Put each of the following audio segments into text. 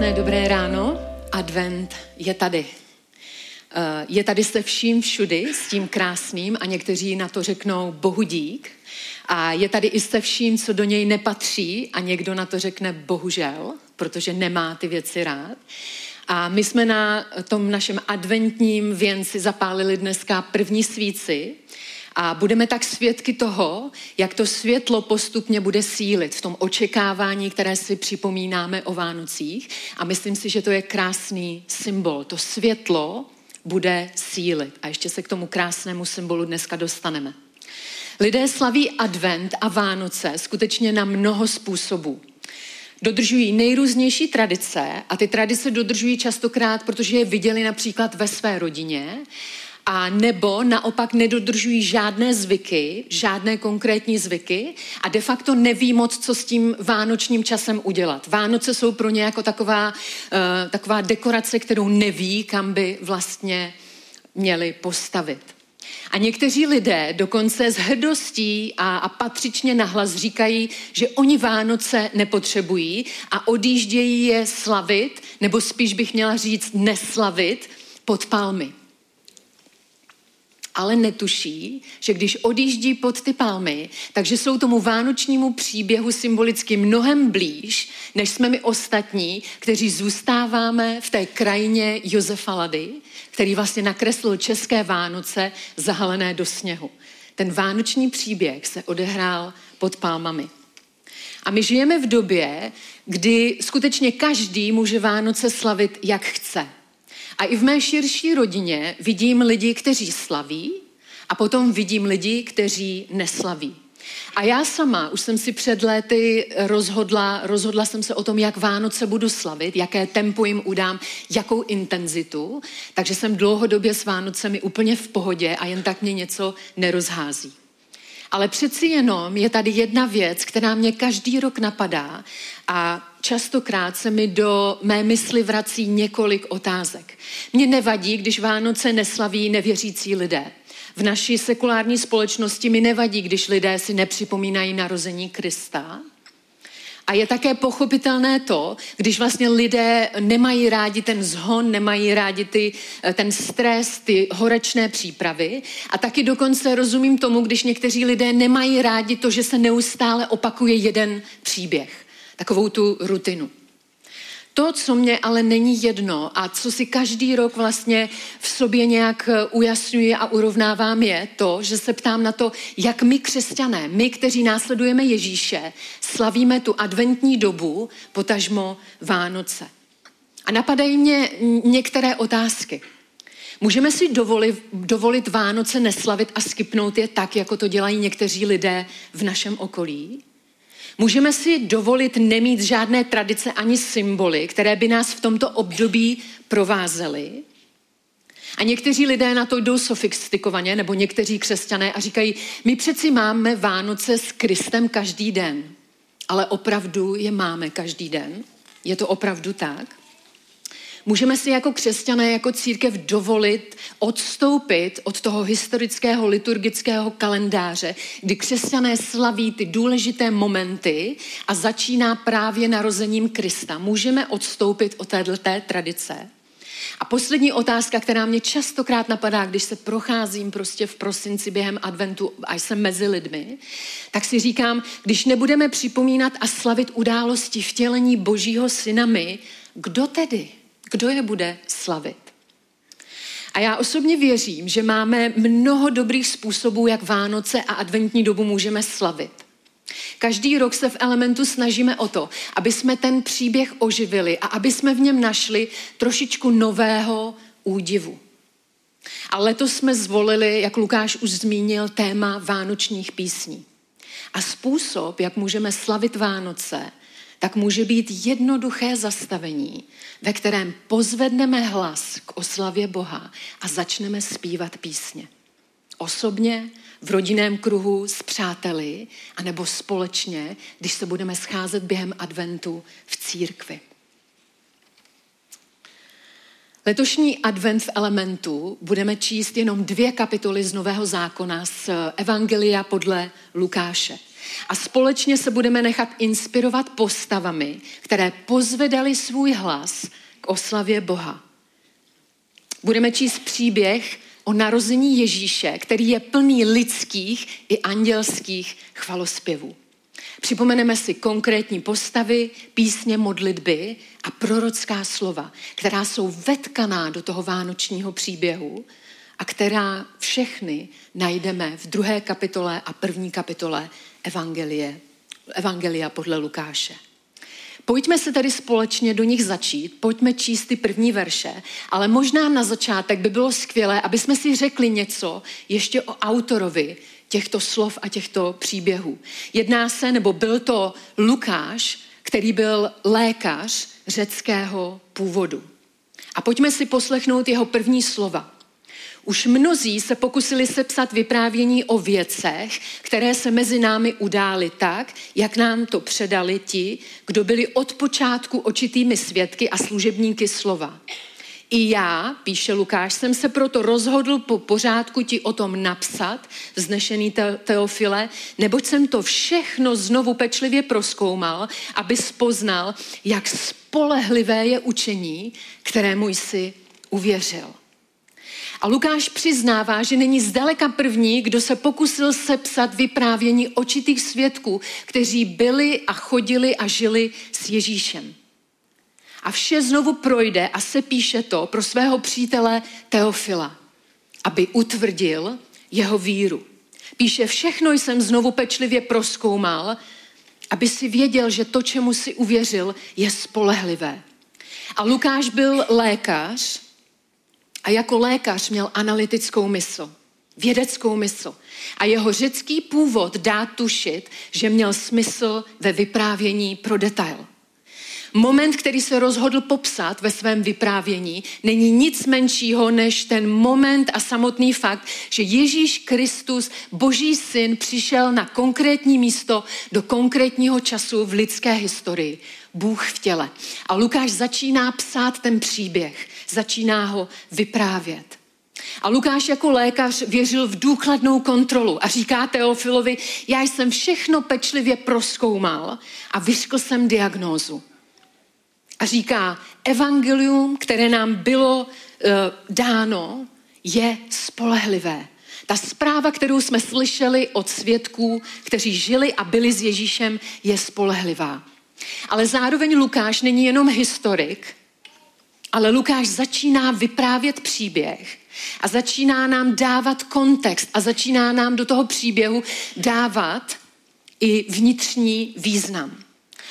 Krásné dobré ráno. Advent je tady. Eh, je tady se vším všudy s tím krásným a někteří na to řeknou bohu dík. A je tady i se vším, co do něj nepatří a někdo na to řekne bohužel, protože nemá ty věci rád. A my jsme na tom našem adventním věnci zapálili dneska první svíci a budeme tak svědky toho, jak to světlo postupně bude sílit v tom očekávání, které si připomínáme o Vánocích. A myslím si, že to je krásný symbol. To světlo bude sílit. A ještě se k tomu krásnému symbolu dneska dostaneme. Lidé slaví advent a Vánoce skutečně na mnoho způsobů. Dodržují nejrůznější tradice a ty tradice dodržují častokrát, protože je viděli například ve své rodině a nebo naopak nedodržují žádné zvyky, žádné konkrétní zvyky a de facto neví moc, co s tím vánočním časem udělat. Vánoce jsou pro ně jako taková, uh, taková dekorace, kterou neví, kam by vlastně měli postavit. A někteří lidé dokonce s hrdostí a, a patřičně nahlas říkají, že oni Vánoce nepotřebují a odjíždějí je slavit, nebo spíš bych měla říct neslavit, pod palmy ale netuší, že když odjíždí pod ty palmy, takže jsou tomu vánočnímu příběhu symbolicky mnohem blíž, než jsme my ostatní, kteří zůstáváme v té krajině Josefa Lady, který vlastně nakreslil české Vánoce zahalené do sněhu. Ten vánoční příběh se odehrál pod palmami. A my žijeme v době, kdy skutečně každý může Vánoce slavit, jak chce. A i v mé širší rodině vidím lidi, kteří slaví a potom vidím lidi, kteří neslaví. A já sama už jsem si před léty rozhodla, rozhodla jsem se o tom, jak Vánoce budu slavit, jaké tempo jim udám, jakou intenzitu, takže jsem dlouhodobě s Vánocemi úplně v pohodě a jen tak mě něco nerozhází. Ale přeci jenom je tady jedna věc, která mě každý rok napadá a častokrát se mi do mé mysli vrací několik otázek. Mně nevadí, když Vánoce neslaví nevěřící lidé. V naší sekulární společnosti mi nevadí, když lidé si nepřipomínají narození Krista. A je také pochopitelné to, když vlastně lidé nemají rádi ten zhon, nemají rádi ty, ten stres, ty horečné přípravy. A taky dokonce rozumím tomu, když někteří lidé nemají rádi to, že se neustále opakuje jeden příběh takovou tu rutinu. To, co mě ale není jedno a co si každý rok vlastně v sobě nějak eh, ujasňuji a urovnávám, je to, že se ptám na to, jak my křesťané, my, kteří následujeme Ježíše, slavíme tu adventní dobu, potažmo Vánoce. A napadají mě některé otázky. Můžeme si dovolit, dovolit Vánoce neslavit a skipnout je tak, jako to dělají někteří lidé v našem okolí? Můžeme si dovolit nemít žádné tradice ani symboly, které by nás v tomto období provázely. A někteří lidé na to jdou sofistikovaně, nebo někteří křesťané a říkají, my přeci máme Vánoce s Kristem každý den. Ale opravdu je máme každý den? Je to opravdu tak? Můžeme si jako křesťané, jako církev dovolit odstoupit od toho historického liturgického kalendáře, kdy křesťané slaví ty důležité momenty a začíná právě narozením Krista. Můžeme odstoupit od této tradice? A poslední otázka, která mě častokrát napadá, když se procházím prostě v prosinci během adventu a jsem mezi lidmi, tak si říkám, když nebudeme připomínat a slavit události vtělení Božího syna my, kdo tedy? Kdo je bude slavit? A já osobně věřím, že máme mnoho dobrých způsobů, jak Vánoce a adventní dobu můžeme slavit. Každý rok se v elementu snažíme o to, aby jsme ten příběh oživili a aby jsme v něm našli trošičku nového údivu. A letos jsme zvolili, jak Lukáš už zmínil, téma vánočních písní. A způsob, jak můžeme slavit Vánoce, tak může být jednoduché zastavení, ve kterém pozvedneme hlas k oslavě Boha a začneme zpívat písně. Osobně, v rodinném kruhu, s přáteli, anebo společně, když se budeme scházet během adventu v církvi. Letošní advent v elementu budeme číst jenom dvě kapitoly z Nového zákona z Evangelia podle Lukáše. A společně se budeme nechat inspirovat postavami, které pozvedali svůj hlas k oslavě Boha. Budeme číst příběh o narození Ježíše, který je plný lidských i andělských chvalospěvů. Připomeneme si konkrétní postavy, písně, modlitby a prorocká slova, která jsou vetkaná do toho vánočního příběhu a která všechny najdeme v druhé kapitole a první kapitole Evangelie, Evangelia podle Lukáše. Pojďme se tady společně do nich začít, pojďme číst ty první verše, ale možná na začátek by bylo skvělé, aby jsme si řekli něco ještě o autorovi těchto slov a těchto příběhů. Jedná se, nebo byl to Lukáš, který byl lékař řeckého původu. A pojďme si poslechnout jeho první slova. Už mnozí se pokusili sepsat vyprávění o věcech, které se mezi námi udály tak, jak nám to předali ti, kdo byli od počátku očitými svědky a služebníky slova. I já, píše Lukáš, jsem se proto rozhodl po pořádku ti o tom napsat, vznešený Teofile, neboť jsem to všechno znovu pečlivě proskoumal, aby spoznal, jak spolehlivé je učení, kterému jsi uvěřil. A Lukáš přiznává, že není zdaleka první, kdo se pokusil sepsat vyprávění očitých svědků, kteří byli a chodili a žili s Ježíšem. A vše znovu projde a se píše to pro svého přítele Teofila, aby utvrdil jeho víru. Píše, všechno jsem znovu pečlivě proskoumal, aby si věděl, že to, čemu si uvěřil, je spolehlivé. A Lukáš byl lékař a jako lékař měl analytickou mysl, vědeckou mysl. A jeho řecký původ dá tušit, že měl smysl ve vyprávění pro detail. Moment, který se rozhodl popsat ve svém vyprávění, není nic menšího než ten moment a samotný fakt, že Ježíš Kristus, Boží syn, přišel na konkrétní místo do konkrétního času v lidské historii. Bůh v těle. A Lukáš začíná psát ten příběh, začíná ho vyprávět. A Lukáš jako lékař věřil v důkladnou kontrolu a říká Teofilovi, já jsem všechno pečlivě proskoumal a vyřkl jsem diagnózu a říká, evangelium, které nám bylo uh, dáno, je spolehlivé. Ta zpráva, kterou jsme slyšeli od svědků, kteří žili a byli s Ježíšem, je spolehlivá. Ale zároveň Lukáš není jenom historik, ale Lukáš začíná vyprávět příběh a začíná nám dávat kontext a začíná nám do toho příběhu dávat i vnitřní význam.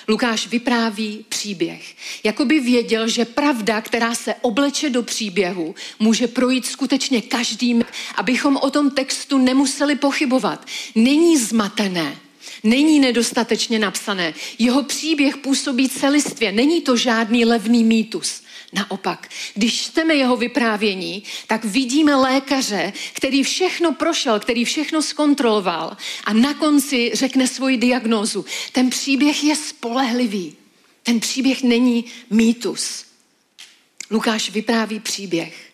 Lukáš vypráví příběh. Jakoby věděl, že pravda, která se obleče do příběhu, může projít skutečně každým, abychom o tom textu nemuseli pochybovat. Není zmatené, není nedostatečně napsané. Jeho příběh působí celistvě, není to žádný levný mýtus. Naopak, když čteme jeho vyprávění, tak vidíme lékaře, který všechno prošel, který všechno zkontroloval a na konci řekne svoji diagnózu. Ten příběh je spolehlivý. Ten příběh není mýtus. Lukáš vypráví příběh.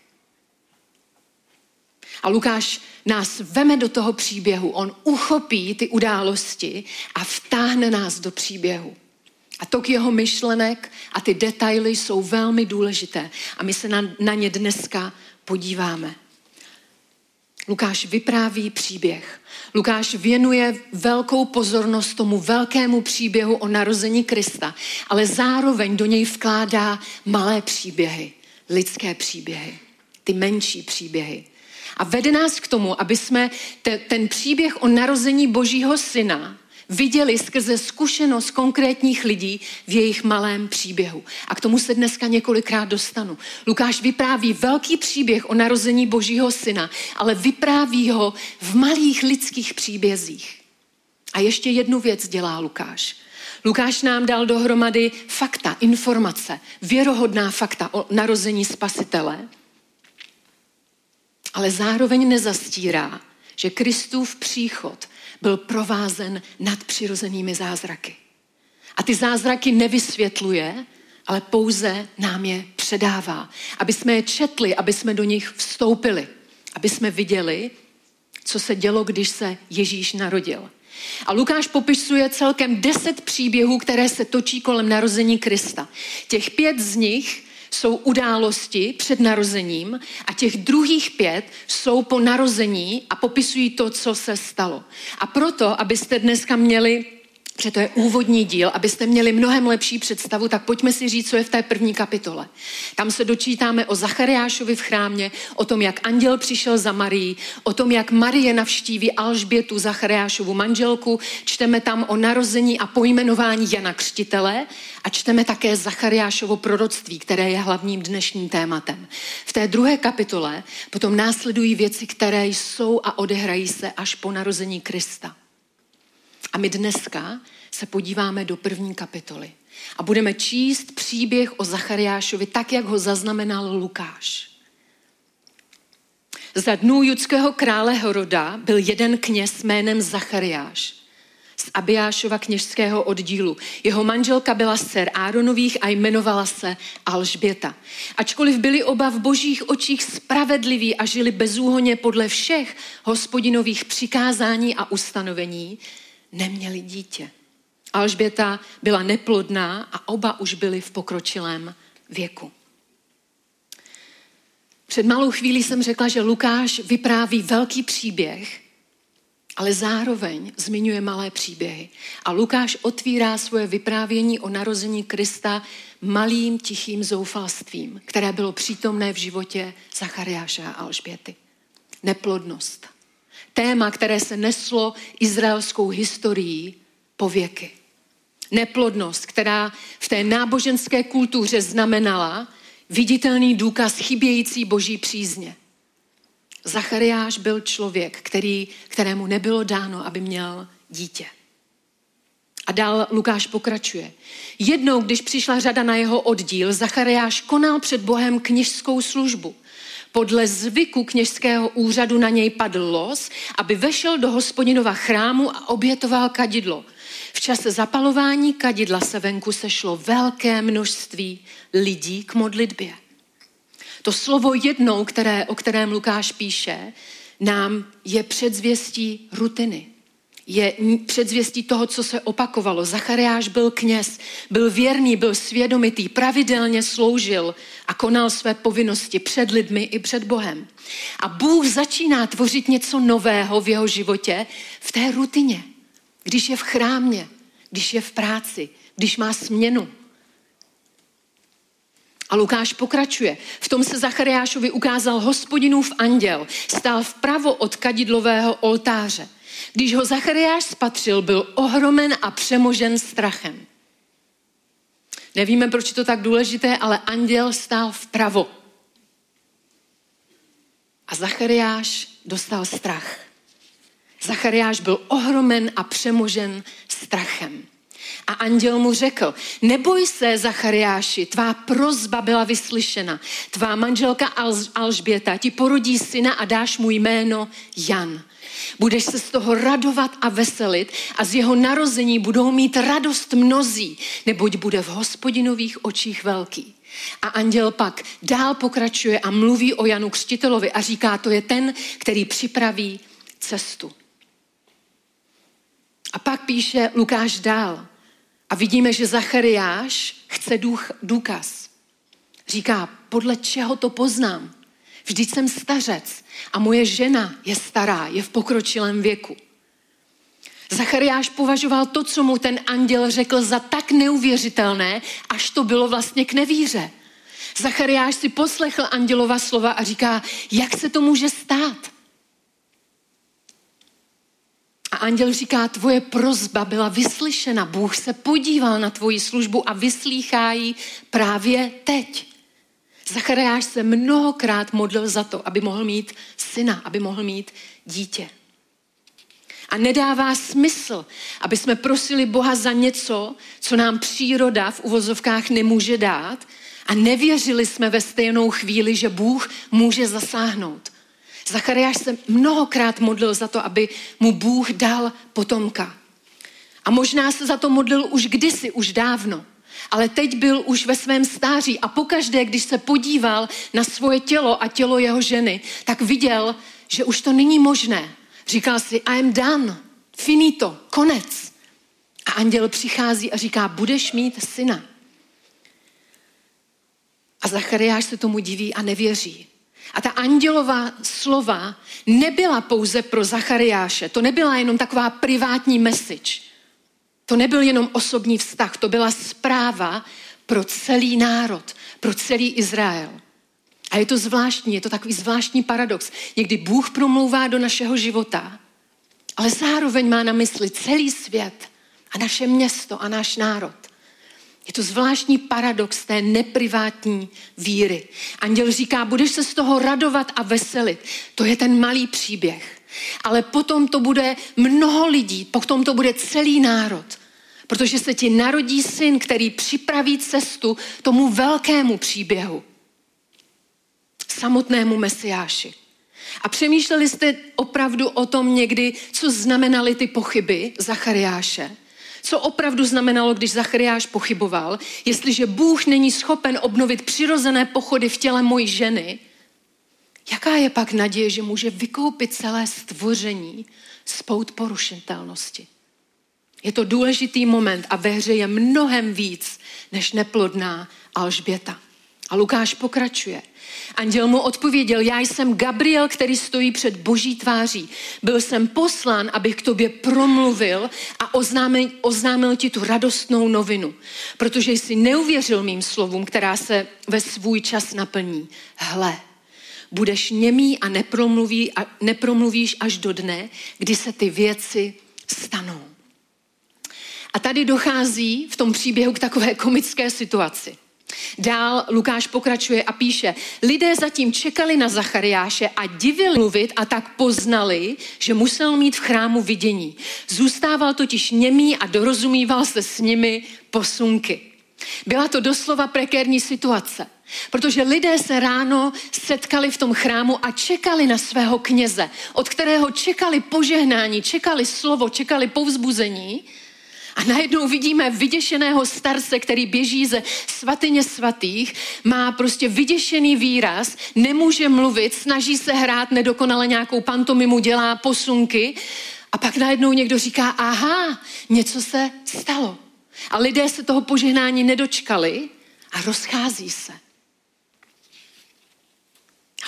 A Lukáš nás veme do toho příběhu. On uchopí ty události a vtáhne nás do příběhu. A tok jeho myšlenek a ty detaily jsou velmi důležité. A my se na, na ně dneska podíváme. Lukáš vypráví příběh. Lukáš věnuje velkou pozornost tomu velkému příběhu o narození Krista, ale zároveň do něj vkládá malé příběhy, lidské příběhy, ty menší příběhy. A vede nás k tomu, aby jsme te, ten příběh o narození Božího syna viděli skrze zkušenost konkrétních lidí v jejich malém příběhu. A k tomu se dneska několikrát dostanu. Lukáš vypráví velký příběh o narození Božího syna, ale vypráví ho v malých lidských příbězích. A ještě jednu věc dělá Lukáš. Lukáš nám dal dohromady fakta, informace, věrohodná fakta o narození spasitele, ale zároveň nezastírá, že Kristův příchod byl provázen nadpřirozenými zázraky. A ty zázraky nevysvětluje, ale pouze nám je předává. Aby jsme je četli, aby jsme do nich vstoupili, aby jsme viděli, co se dělo, když se Ježíš narodil. A Lukáš popisuje celkem deset příběhů, které se točí kolem narození Krista. Těch pět z nich jsou události před narozením a těch druhých pět jsou po narození a popisují to, co se stalo. A proto, abyste dneska měli že to je úvodní díl, abyste měli mnohem lepší představu, tak pojďme si říct, co je v té první kapitole. Tam se dočítáme o Zachariášovi v chrámě, o tom, jak anděl přišel za Marii, o tom, jak Marie navštíví Alžbětu, Zachariášovu manželku, čteme tam o narození a pojmenování Jana Křtitele a čteme také Zachariášovo proroctví, které je hlavním dnešním tématem. V té druhé kapitole potom následují věci, které jsou a odehrají se až po narození Krista. A my dneska se podíváme do první kapitoly a budeme číst příběh o Zachariášovi tak, jak ho zaznamenal Lukáš. Za dnů judského krále Horoda byl jeden kněz jménem Zachariáš z Abiášova kněžského oddílu. Jeho manželka byla dcer Áronových a jmenovala se Alžběta. Ačkoliv byli oba v božích očích spravedliví a žili bezúhoně podle všech hospodinových přikázání a ustanovení, neměli dítě. Alžběta byla neplodná a oba už byli v pokročilém věku. Před malou chvílí jsem řekla, že Lukáš vypráví velký příběh, ale zároveň zmiňuje malé příběhy. A Lukáš otvírá svoje vyprávění o narození Krista malým tichým zoufalstvím, které bylo přítomné v životě Zachariáše a Alžběty. Neplodnost téma, které se neslo izraelskou historií po věky. Neplodnost, která v té náboženské kultuře znamenala viditelný důkaz chybějící boží přízně. Zachariáš byl člověk, který, kterému nebylo dáno, aby měl dítě. A dál Lukáš pokračuje. Jednou, když přišla řada na jeho oddíl, Zachariáš konal před Bohem kněžskou službu. Podle zvyku kněžského úřadu na něj padl los, aby vešel do hospodinova chrámu a obětoval kadidlo. V čase zapalování kadidla se venku sešlo velké množství lidí k modlitbě. To slovo jednou, které, o kterém Lukáš píše, nám je předzvěstí rutiny je předzvěstí toho, co se opakovalo. Zachariáš byl kněz, byl věrný, byl svědomitý, pravidelně sloužil a konal své povinnosti před lidmi i před Bohem. A Bůh začíná tvořit něco nového v jeho životě v té rutině. Když je v chrámě, když je v práci, když má směnu. A Lukáš pokračuje. V tom se Zachariášovi ukázal hospodinův anděl. Stál vpravo od kadidlového oltáře. Když ho Zachariáš spatřil, byl ohromen a přemožen strachem. Nevíme, proč je to tak důležité, ale anděl stál vpravo. A Zachariáš dostal strach. Zachariáš byl ohromen a přemožen strachem. A anděl mu řekl, neboj se, Zachariáši, tvá prozba byla vyslyšena. Tvá manželka Alžběta ti porodí syna a dáš mu jméno Jan. Budeš se z toho radovat a veselit a z jeho narození budou mít radost mnozí, neboť bude v hospodinových očích velký. A anděl pak dál pokračuje a mluví o Janu Křtitelovi a říká, to je ten, který připraví cestu. A pak píše Lukáš dál. A vidíme, že Zachariáš chce duch, důkaz. Říká, podle čeho to poznám? Vždyť jsem stařec a moje žena je stará, je v pokročilém věku. Zachariáš považoval to, co mu ten anděl řekl, za tak neuvěřitelné, až to bylo vlastně k nevíře. Zachariáš si poslechl andělova slova a říká, jak se to může stát? A anděl říká, tvoje prozba byla vyslyšena. Bůh se podíval na tvoji službu a vyslýchá ji právě teď. Zachariáš se mnohokrát modlil za to, aby mohl mít syna, aby mohl mít dítě. A nedává smysl, aby jsme prosili Boha za něco, co nám příroda v uvozovkách nemůže dát a nevěřili jsme ve stejnou chvíli, že Bůh může zasáhnout. Zachariáš se mnohokrát modlil za to, aby mu Bůh dal potomka. A možná se za to modlil už kdysi, už dávno. Ale teď byl už ve svém stáří a pokaždé, když se podíval na svoje tělo a tělo jeho ženy, tak viděl, že už to není možné. Říkal si, I am done, finito, konec. A anděl přichází a říká, budeš mít syna. A Zachariáš se tomu diví a nevěří. A ta andělová slova nebyla pouze pro Zachariáše, to nebyla jenom taková privátní message. To nebyl jenom osobní vztah, to byla zpráva pro celý národ, pro celý Izrael. A je to zvláštní, je to takový zvláštní paradox. Někdy Bůh promlouvá do našeho života, ale zároveň má na mysli celý svět a naše město a náš národ. Je to zvláštní paradox té neprivátní víry. Anděl říká, budeš se z toho radovat a veselit. To je ten malý příběh. Ale potom to bude mnoho lidí, potom to bude celý národ. Protože se ti narodí syn, který připraví cestu tomu velkému příběhu. Samotnému Mesiáši. A přemýšleli jste opravdu o tom někdy, co znamenaly ty pochyby Zachariáše? Co opravdu znamenalo, když Zachariáš pochyboval, jestliže Bůh není schopen obnovit přirozené pochody v těle mojí ženy, jaká je pak naděje, že může vykoupit celé stvoření z pout porušitelnosti? Je to důležitý moment a ve hře je mnohem víc než neplodná Alžběta. A Lukáš pokračuje. Anděl mu odpověděl, já jsem Gabriel, který stojí před boží tváří. Byl jsem poslán, abych k tobě promluvil a oznámil, oznámil ti tu radostnou novinu, protože jsi neuvěřil mým slovům, která se ve svůj čas naplní. Hle, budeš němý a, nepromluví, a nepromluvíš až do dne, kdy se ty věci stanou. A tady dochází v tom příběhu k takové komické situaci. Dál Lukáš pokračuje a píše, lidé zatím čekali na Zachariáše a divili mluvit a tak poznali, že musel mít v chrámu vidění. Zůstával totiž němý a dorozumíval se s nimi posunky. Byla to doslova prekérní situace, protože lidé se ráno setkali v tom chrámu a čekali na svého kněze, od kterého čekali požehnání, čekali slovo, čekali povzbuzení, a najednou vidíme vyděšeného starce, který běží ze svatyně svatých, má prostě vyděšený výraz, nemůže mluvit, snaží se hrát nedokonale nějakou pantomimu, dělá posunky a pak najednou někdo říká, aha, něco se stalo. A lidé se toho požehnání nedočkali a rozchází se.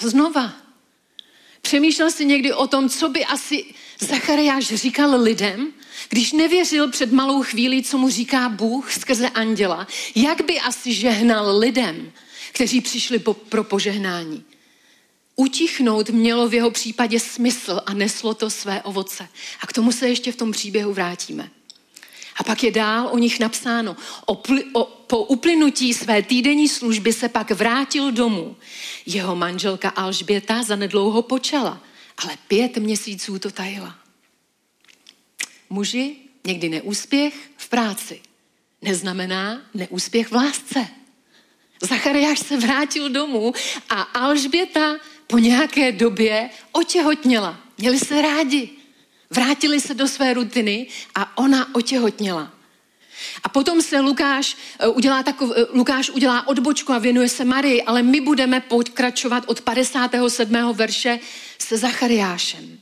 A znova, přemýšlel jsi někdy o tom, co by asi Zachariáš říkal lidem, když nevěřil před malou chvílí, co mu říká Bůh skrze anděla, jak by asi žehnal lidem, kteří přišli po, pro požehnání? Utichnout mělo v jeho případě smysl a neslo to své ovoce. A k tomu se ještě v tom příběhu vrátíme. A pak je dál o nich napsáno. O, o, po uplynutí své týdenní služby se pak vrátil domů. Jeho manželka Alžběta zanedlouho počala, ale pět měsíců to tajila. Muži, někdy neúspěch v práci neznamená neúspěch v lásce. Zachariáš se vrátil domů a Alžběta po nějaké době otěhotněla. Měli se rádi. Vrátili se do své rutiny a ona otěhotněla. A potom se Lukáš eh, udělá, takov, eh, Lukáš udělá odbočku a věnuje se Marii, ale my budeme pokračovat od 57. verše se Zachariášem.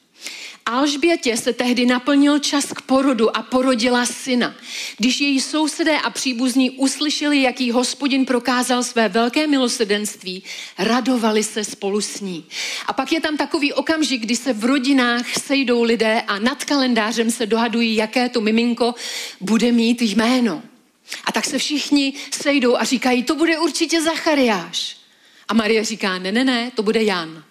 Alžbětě se tehdy naplnil čas k porodu a porodila syna. Když její sousedé a příbuzní uslyšeli, jaký hospodin prokázal své velké milosrdenství, radovali se spolu s ní. A pak je tam takový okamžik, kdy se v rodinách sejdou lidé a nad kalendářem se dohadují, jaké to miminko bude mít jméno. A tak se všichni sejdou a říkají, to bude určitě Zachariáš. A Marie říká, ne, ne, ne, to bude Jan.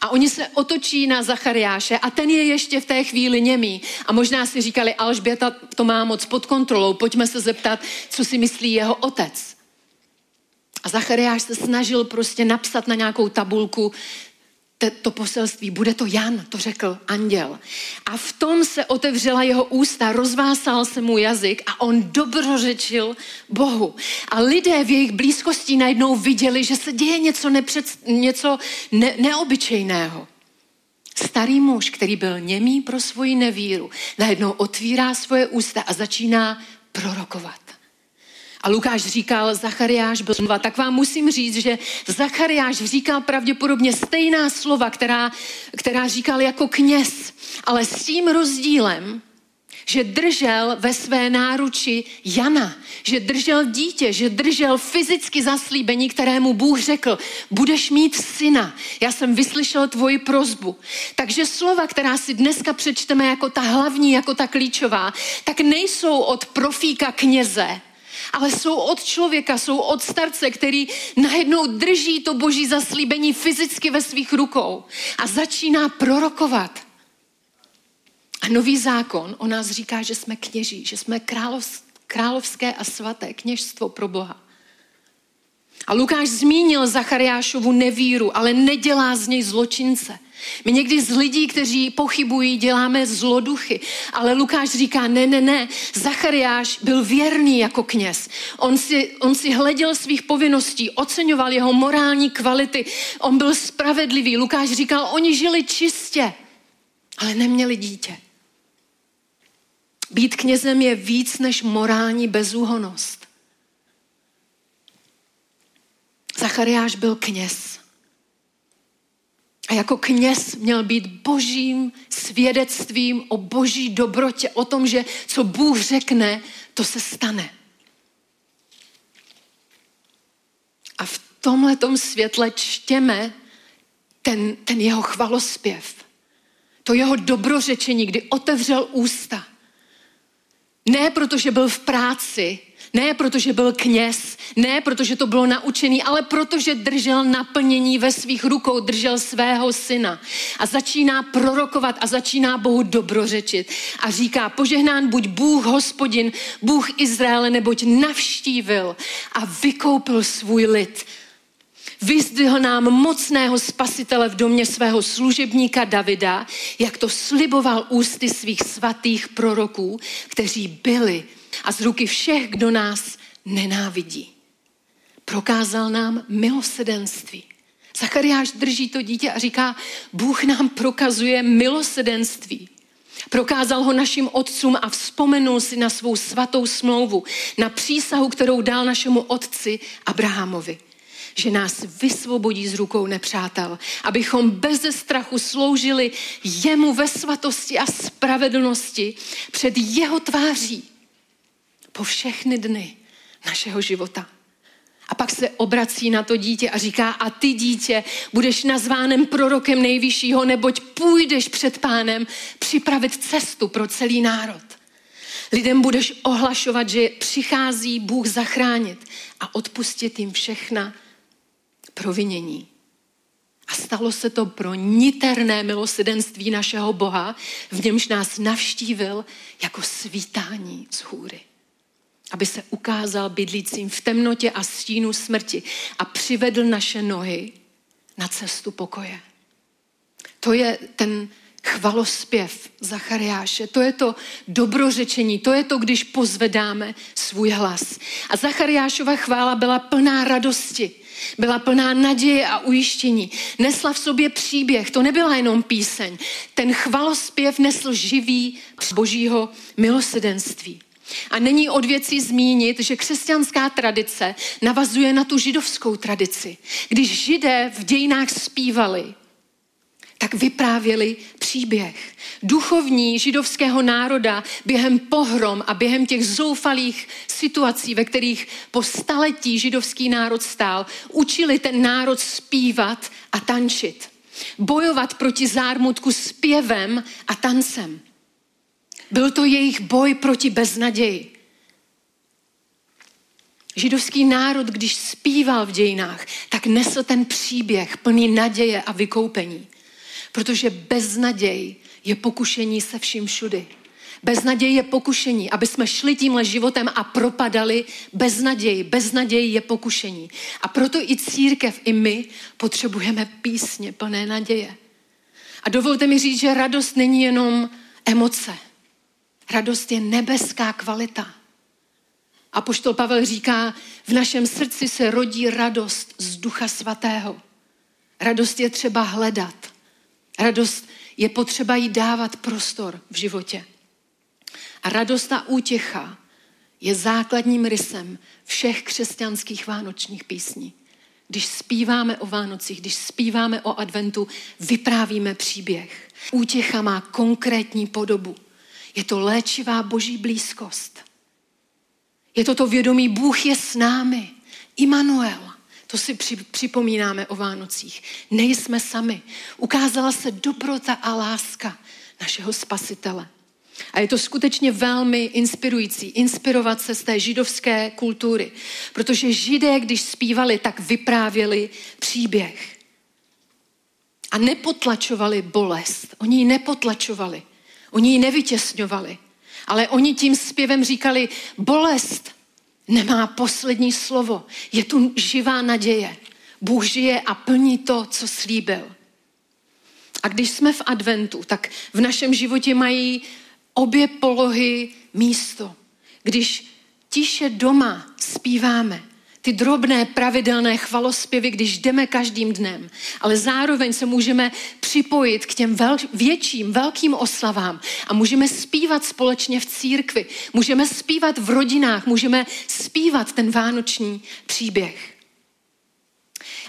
A oni se otočí na Zachariáše a ten je ještě v té chvíli němý. A možná si říkali, Alžběta to má moc pod kontrolou, pojďme se zeptat, co si myslí jeho otec. A Zachariáš se snažil prostě napsat na nějakou tabulku, to poselství, bude to Jan, to řekl anděl. A v tom se otevřela jeho ústa, rozvásal se mu jazyk a on dobrořečil Bohu. A lidé v jejich blízkosti najednou viděli, že se děje něco, nepřed, něco ne, neobyčejného. Starý muž, který byl němý pro svoji nevíru, najednou otvírá svoje ústa a začíná prorokovat. A Lukáš říkal, Zachariáš byl slova. Tak vám musím říct, že Zachariáš říkal pravděpodobně stejná slova, která, která říkal jako kněz, ale s tím rozdílem, že držel ve své náruči Jana, že držel dítě, že držel fyzicky zaslíbení, kterému Bůh řekl, budeš mít syna, já jsem vyslyšel tvoji prozbu. Takže slova, která si dneska přečteme jako ta hlavní, jako ta klíčová, tak nejsou od profíka kněze, ale jsou od člověka, jsou od starce, který najednou drží to boží zaslíbení fyzicky ve svých rukou a začíná prorokovat. A nový zákon o nás říká, že jsme kněží, že jsme královské a svaté kněžstvo pro Boha. A Lukáš zmínil Zachariášovu nevíru, ale nedělá z něj zločince. My někdy z lidí, kteří pochybují, děláme zloduchy, ale Lukáš říká, ne, ne, ne, Zachariáš byl věrný jako kněz. On si, on si hleděl svých povinností, oceňoval jeho morální kvality, on byl spravedlivý. Lukáš říkal, oni žili čistě, ale neměli dítě. Být knězem je víc než morální bezúhonost. Zachariáš byl kněz. A jako kněz měl být božím svědectvím o boží dobrotě, o tom, že co Bůh řekne, to se stane. A v tomhletom světle čtěme ten, ten jeho chvalospěv. To jeho dobrořečení, kdy otevřel ústa. Ne protože byl v práci, ne protože byl kněz, ne protože to bylo naučený, ale protože držel naplnění ve svých rukou, držel svého syna. A začíná prorokovat a začíná Bohu dobrořečit. A říká, požehnán buď Bůh hospodin, Bůh Izraele, neboť navštívil a vykoupil svůj lid. Vyzdvihl nám mocného spasitele v domě svého služebníka Davida, jak to sliboval ústy svých svatých proroků, kteří byli a z ruky všech, kdo nás nenávidí. Prokázal nám milosedenství. Zachariáš drží to dítě a říká, Bůh nám prokazuje milosedenství. Prokázal ho našim otcům a vzpomenul si na svou svatou smlouvu, na přísahu, kterou dal našemu otci Abrahamovi že nás vysvobodí z rukou nepřátel, abychom bez strachu sloužili jemu ve svatosti a spravedlnosti před jeho tváří po všechny dny našeho života. A pak se obrací na to dítě a říká, a ty dítě budeš nazvánem prorokem nejvyššího, neboť půjdeš před pánem připravit cestu pro celý národ. Lidem budeš ohlašovat, že přichází Bůh zachránit a odpustit jim všechna provinění. A stalo se to pro niterné milosedenství našeho Boha, v němž nás navštívil jako svítání z hůry aby se ukázal bydlícím v temnotě a stínu smrti a přivedl naše nohy na cestu pokoje. To je ten chvalospěv Zachariáše, to je to dobrořečení, to je to, když pozvedáme svůj hlas. A Zachariášova chvála byla plná radosti, byla plná naděje a ujištění. Nesla v sobě příběh, to nebyla jenom píseň. Ten chvalospěv nesl živý božího milosedenství. A není od věcí zmínit, že křesťanská tradice navazuje na tu židovskou tradici. Když židé v dějinách zpívali, tak vyprávěli příběh. Duchovní židovského národa během pohrom a během těch zoufalých situací, ve kterých po staletí židovský národ stál, učili ten národ zpívat a tančit. Bojovat proti zármutku zpěvem a tancem. Byl to jejich boj proti beznaději. Židovský národ, když zpíval v dějinách, tak nesl ten příběh plný naděje a vykoupení. Protože beznaděj je pokušení se vším všudy. Beznaděj je pokušení, aby jsme šli tímhle životem a propadali. Beznaděj, beznaděj je pokušení. A proto i církev, i my potřebujeme písně plné naděje. A dovolte mi říct, že radost není jenom emoce. Radost je nebeská kvalita. A poštol Pavel říká, v našem srdci se rodí radost z Ducha Svatého. Radost je třeba hledat. Radost je potřeba jí dávat prostor v životě. A radost a útěcha je základním rysem všech křesťanských vánočních písní. Když zpíváme o Vánocích, když zpíváme o adventu, vyprávíme příběh. Útěcha má konkrétní podobu. Je to léčivá boží blízkost. Je to to vědomí, Bůh je s námi. Immanuel. To si připomínáme o Vánocích. Nejsme sami. Ukázala se dobrota a láska našeho spasitele. A je to skutečně velmi inspirující, inspirovat se z té židovské kultury. Protože židé, když zpívali, tak vyprávěli příběh. A nepotlačovali bolest. Oni ji nepotlačovali. Oni ji nevytěsňovali. Ale oni tím zpěvem říkali, bolest nemá poslední slovo. Je tu živá naděje. Bůh žije a plní to, co slíbil. A když jsme v adventu, tak v našem životě mají obě polohy místo. Když tiše doma zpíváme, ty drobné pravidelné chvalospěvy, když jdeme každým dnem, ale zároveň se můžeme připojit k těm vel, větším, velkým oslavám a můžeme zpívat společně v církvi, můžeme zpívat v rodinách, můžeme zpívat ten vánoční příběh.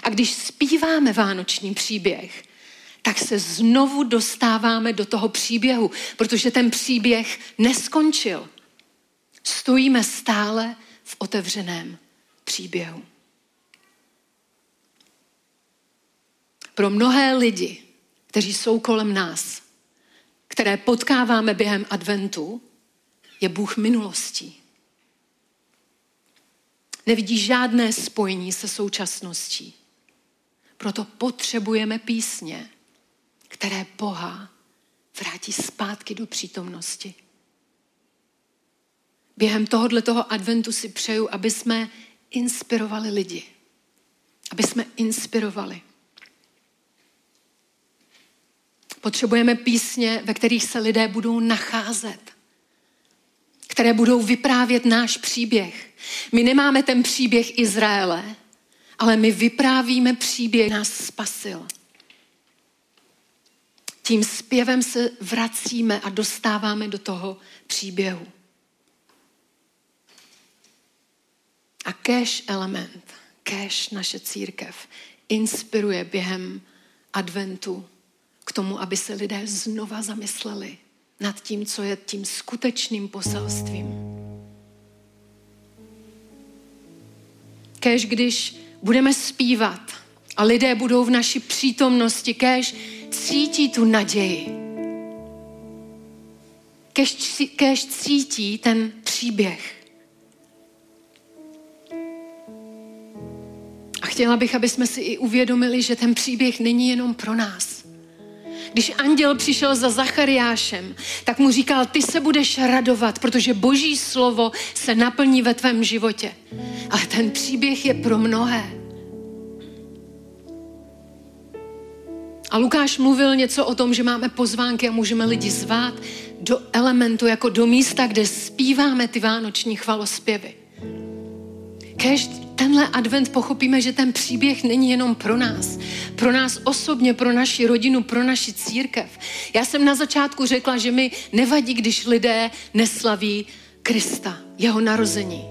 A když zpíváme vánoční příběh, tak se znovu dostáváme do toho příběhu, protože ten příběh neskončil. Stojíme stále v otevřeném příběhu. Pro mnohé lidi, kteří jsou kolem nás, které potkáváme během adventu, je Bůh minulostí. Nevidí žádné spojení se současností. Proto potřebujeme písně, které Boha vrátí zpátky do přítomnosti. Během tohohle toho adventu si přeju, aby jsme inspirovali lidi. Aby jsme inspirovali. Potřebujeme písně, ve kterých se lidé budou nacházet, které budou vyprávět náš příběh. My nemáme ten příběh Izraele, ale my vyprávíme příběh, nás spasil. Tím zpěvem se vracíme a dostáváme do toho příběhu. A cash element, cash naše církev, inspiruje během adventu k tomu, aby se lidé znova zamysleli nad tím, co je tím skutečným poselstvím. Kež když budeme zpívat a lidé budou v naší přítomnosti, kež cítí tu naději. Kež, kež cítí ten příběh. Chtěla bych, aby jsme si i uvědomili, že ten příběh není jenom pro nás. Když anděl přišel za Zachariášem, tak mu říkal, ty se budeš radovat, protože boží slovo se naplní ve tvém životě. Ale ten příběh je pro mnohé. A Lukáš mluvil něco o tom, že máme pozvánky a můžeme lidi zvát do elementu, jako do místa, kde zpíváme ty vánoční chvalospěvy. Kež tenhle advent pochopíme, že ten příběh není jenom pro nás. Pro nás osobně, pro naši rodinu, pro naši církev. Já jsem na začátku řekla, že mi nevadí, když lidé neslaví Krista, jeho narození.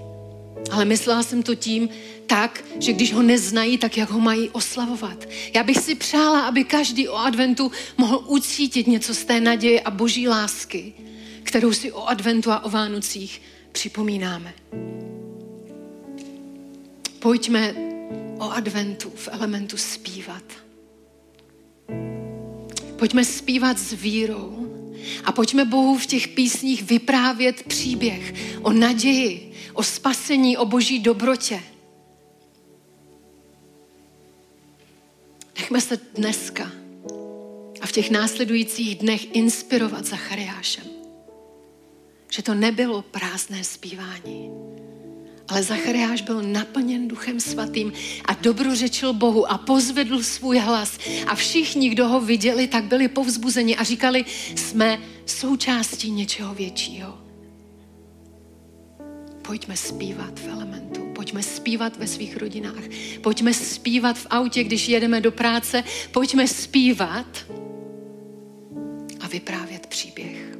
Ale myslela jsem to tím, tak, že když ho neznají, tak jak ho mají oslavovat. Já bych si přála, aby každý o adventu mohl ucítit něco z té naděje a boží lásky, kterou si o adventu a o Vánocích připomínáme. Pojďme o adventu v elementu zpívat. Pojďme zpívat s vírou a pojďme Bohu v těch písních vyprávět příběh o naději, o spasení, o boží dobrotě. Nechme se dneska a v těch následujících dnech inspirovat Zachariášem. že to nebylo prázdné zpívání. Ale Zachariáš byl naplněn duchem svatým a dobrořečil Bohu a pozvedl svůj hlas. A všichni, kdo ho viděli, tak byli povzbuzeni a říkali, jsme součástí něčeho většího. Pojďme zpívat v elementu, pojďme zpívat ve svých rodinách, pojďme zpívat v autě, když jedeme do práce, pojďme zpívat a vyprávět příběh.